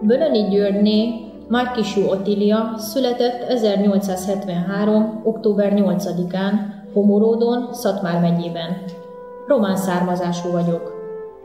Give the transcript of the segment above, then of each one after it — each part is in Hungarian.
Bölöni Györgyné Márkisú Otília született 1873. október 8-án Homoródon, Szatmár megyében. Román származású vagyok.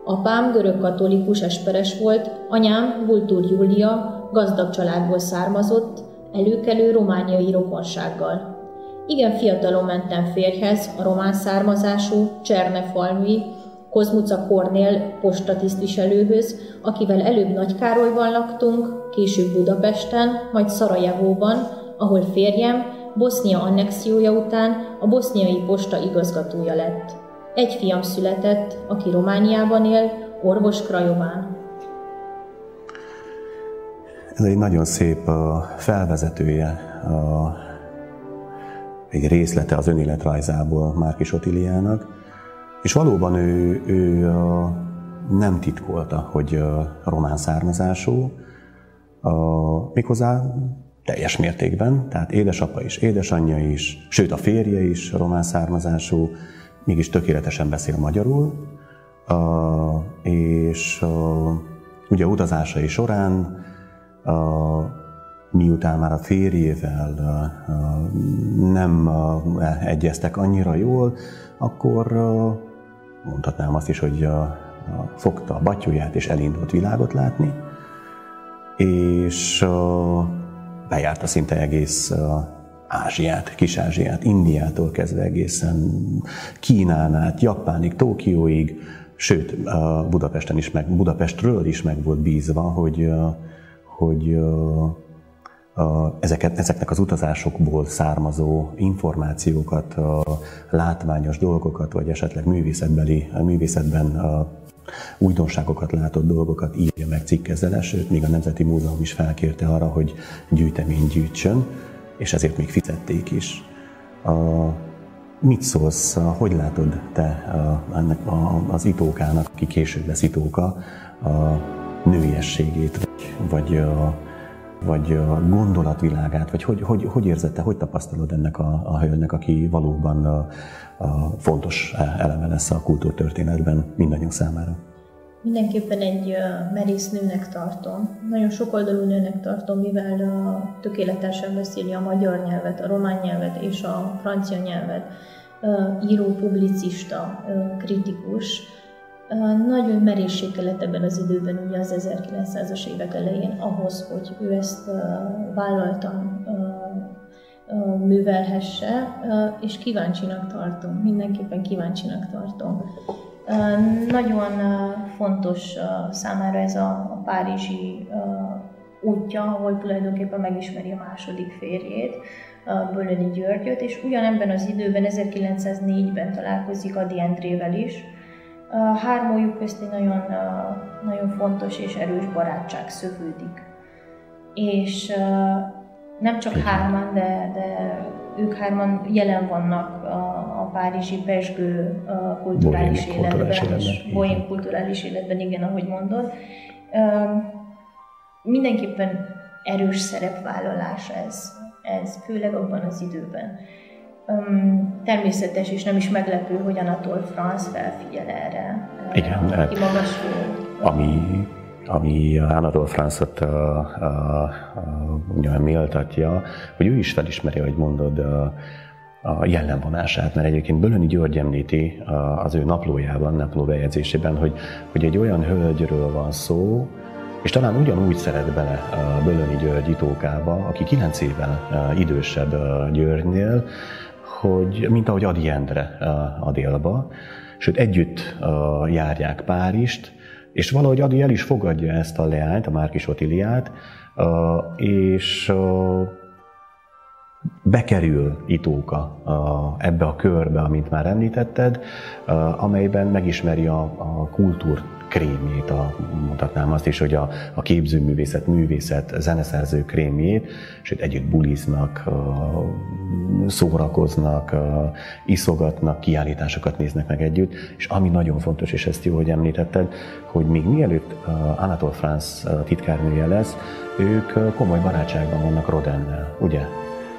Apám görög-katolikus esperes volt, anyám Vultúr Júlia gazdag családból származott, előkelő romániai rokonsággal. Igen fiatalon mentem férjhez, a román származású Csernefalvi, Kozmuca Kornél postatisztviselőhöz, akivel előbb Nagykárolyban laktunk, később Budapesten, majd Szarajevóban, ahol férjem Bosznia annexiója után a boszniai posta igazgatója lett. Egy fiam született, aki Romániában él, orvos Krajován. Ez egy nagyon szép felvezetője, egy részlete az önéletrajzából Márkis Otiliának. És valóban ő, ő nem titkolta, hogy román származású, méghozzá teljes mértékben, tehát édesapa is, édesanyja is, sőt a férje is román származású, mégis tökéletesen beszél magyarul, és ugye utazásai során, miután már a férjével nem egyeztek annyira jól, akkor mondhatnám azt is, hogy a, fogta a batyuját és elindult világot látni, és bejárta szinte egész Ázsiát, Kis-Ázsiát, Indiától kezdve egészen Kínán át, Japánig, Tokióig, sőt, Budapesten is meg, Budapestről is meg volt bízva, hogy, hogy ezeket, ezeknek az utazásokból származó információkat, látványos dolgokat, vagy esetleg művészetbeli, művészetben újdonságokat látott dolgokat írja meg cikkezele, sőt, még a Nemzeti Múzeum is felkérte arra, hogy gyűjtemény gyűjtsön, és ezért még fizették is. Mit szólsz, hogy látod te ennek az itókának, aki később lesz itóka, nőiességét, vagy, vagy vagy a gondolatvilágát, vagy hogy, hogy, hogy érzed te, hogy tapasztalod ennek a, a hölgynek, aki valóban a, a fontos eleme lesz a kultúrtörténetben mindannyiunk számára? Mindenképpen egy merész nőnek tartom. Nagyon sokoldalú nőnek tartom, mivel tökéletesen beszéli a magyar nyelvet, a román nyelvet és a francia nyelvet. Író, publicista, kritikus nagyon merészség kellett ebben az időben, ugye az 1900-as évek elején ahhoz, hogy ő ezt vállaltan művelhesse, és kíváncsinak tartom, mindenképpen kíváncsinak tartom. Nagyon fontos számára ez a párizsi útja, ahol tulajdonképpen megismeri a második férjét, Bölöni Györgyöt, és ugyanebben az időben, 1904-ben találkozik Adi Endrével is, a hármójuk közt egy nagyon, nagyon fontos és erős barátság szövődik. És nem csak hárman, de, de ők hárman jelen vannak a, a párizsi pesgő kulturális Bohém életben, kulturális és bohém kulturális életben, igen, ahogy mondod. Mindenképpen erős szerepvállalás ez, ez főleg abban az időben. Um, természetes és nem is meglepő, hogy Anatol France felfigyel erre. Igen, uh, aki magas ami, ami Anatol France-ot uh, uh, uh, méltatja, hogy ő is felismeri, hogy mondod, uh, a jellemvonását, mert egyébként Bölöni György említi az ő naplójában, naplóbejegyzésében, hogy, hogy egy olyan hölgyről van szó, és talán ugyanúgy szeret bele Bölöni György itókába, aki kilenc évvel idősebb Györgynél, hogy, mint ahogy Adi Endre a délba, sőt együtt járják Párizst, és valahogy Adi el is fogadja ezt a leányt, a Márkis Otiliát, és bekerül Itóka ebbe a körbe, amit már említetted, amelyben megismeri a, a kultúr krémjét, a, mondhatnám azt is, hogy a, a képzőművészet, művészet, zeneszerző krémjét, sőt együtt buliznak, szórakoznak, iszogatnak, kiállításokat néznek meg együtt, és ami nagyon fontos, és ezt jó, hogy említetted, hogy még mielőtt Anatole France titkárnője lesz, ők komoly barátságban vannak Rodennel, ugye?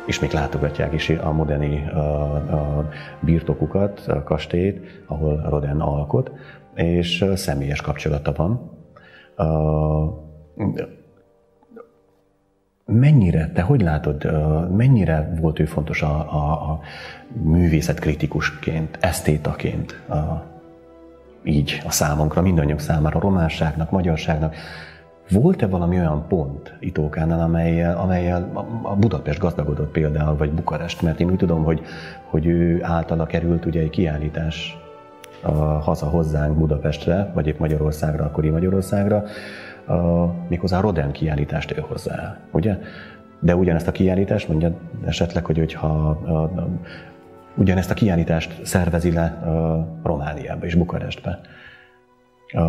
és még látogatják is a modeni a, a birtokukat, a kastélyt, ahol Roden alkot, és személyes kapcsolata van. Mennyire, te hogy látod, mennyire volt ő fontos a, a, a művészet kritikusként, esztétaként, a, így a számunkra, mindannyiunk számára, románságnak, magyarságnak, volt-e valami olyan pont Itókánál, amelyel, amelyel a Budapest gazdagodott például, vagy Bukarest? Mert én úgy tudom, hogy, hogy ő általa került ugye egy kiállítás a, haza hozzánk Budapestre, vagy épp Magyarországra, akkori Magyarországra, a, méghozzá a Roden kiállítást ő hozzá, ugye? De ugyanezt a kiállítást mondja esetleg, hogy hogyha a, a, ugyanezt a kiállítást szervezi le a Romániába és Bukarestbe. A,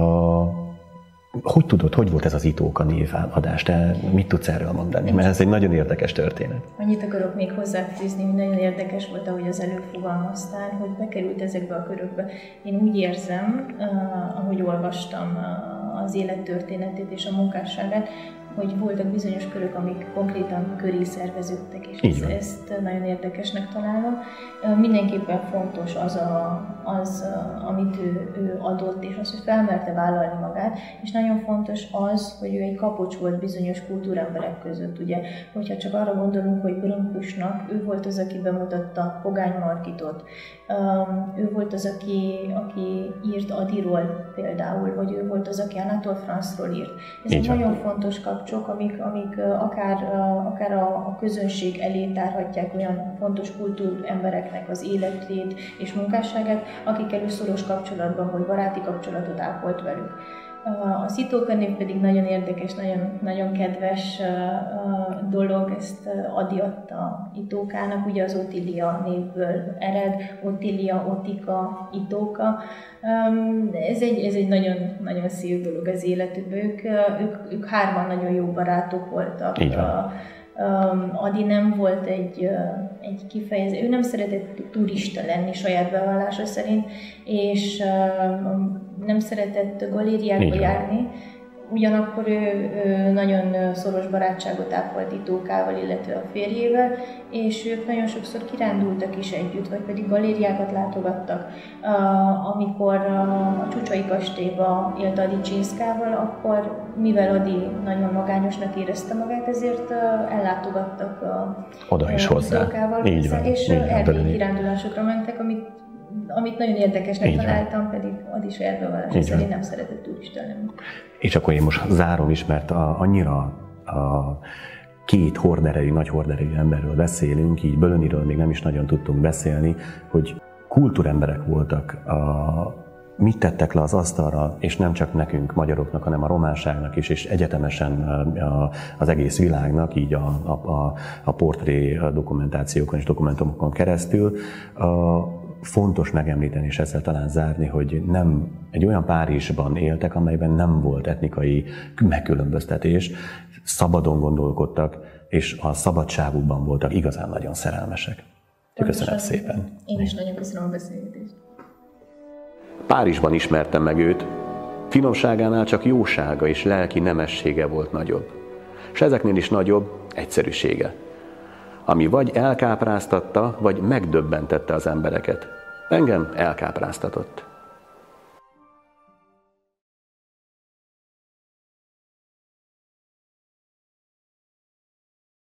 hogy tudod, hogy volt ez az Itóka névadás? Te mit tudsz erről mondani? Mert ez egy nagyon érdekes történet. Annyit akarok még hozzáfűzni, hogy nagyon érdekes volt, ahogy az előfogalmaztál, hogy bekerült ezekbe a körökbe. Én úgy érzem, uh, ahogy olvastam uh, az élettörténetét és a munkásságát, hogy voltak bizonyos körök, amik konkrétan köré szerveződtek, és ezt, ezt nagyon érdekesnek találom. Mindenképpen fontos az, a, az amit ő, ő adott, és az, hogy felmerte vállalni magát, és nagyon fontos az, hogy ő egy kapocs volt bizonyos kultúremberek között, ugye, hogyha csak arra gondolunk, hogy Brunkusnak, ő volt az, aki bemutatta Pogány Markitot, ő volt az, aki, aki írt Adiról például, vagy ő volt az, aki Anatol Franzról írt. Ez nagyon fontos kap kapcsok, amik, amik akár, akár a, a közönség elé tárhatják olyan fontos kultúrembereknek az életét és munkásságát, akikkel ő szoros kapcsolatban vagy baráti kapcsolatot ápolt velük. A Szitóka név pedig nagyon érdekes, nagyon, nagyon kedves dolog, ezt Adi adta Itókának, ugye az Otilia névből ered, Otilia, Otika, Itóka. Ez egy, ez egy nagyon, nagyon szép dolog az életükben. Ők, ők, ők hárman nagyon jó barátok voltak. Így van. Adi nem volt egy, egy kifejező, ő nem szeretett turista lenni saját bevallása szerint, és nem szeretett galériákba járni, ugyanakkor ő, ő nagyon szoros barátságot ápolt Itókával, illetve a férjével, és ők nagyon sokszor kirándultak is együtt, vagy pedig galériákat látogattak. Amikor a Csucsai kastélyba élt Adi Csinszkával, akkor mivel Adi nagyon magányosnak érezte magát, ezért ellátogattak a Oda is hozzá. Így van, és erdélyi kirándulásokra mentek, amit amit nagyon érdekesnek Így találtam, van. pedig ad is elbevallás, szerint nem szeretett turista lenni. És akkor én most zárom is, mert a, annyira a két horderejű, nagy horderejű emberről beszélünk, így Bölöniről még nem is nagyon tudtunk beszélni, hogy kultúremberek voltak, a, mit tettek le az asztalra, és nem csak nekünk, magyaroknak, hanem a románságnak is, és egyetemesen az egész világnak, így a, a, a, a portré dokumentációkon és dokumentumokon keresztül, a, fontos megemlíteni, és ezzel talán zárni, hogy nem egy olyan Párizsban éltek, amelyben nem volt etnikai megkülönböztetés, szabadon gondolkodtak, és a szabadságukban voltak igazán nagyon szerelmesek. Köszönöm szépen. Én is nagyon köszönöm a beszélgetést. Párizsban ismertem meg őt, finomságánál csak jósága és lelki nemessége volt nagyobb. És ezeknél is nagyobb egyszerűsége ami vagy elkápráztatta, vagy megdöbbentette az embereket. Engem elkápráztatott.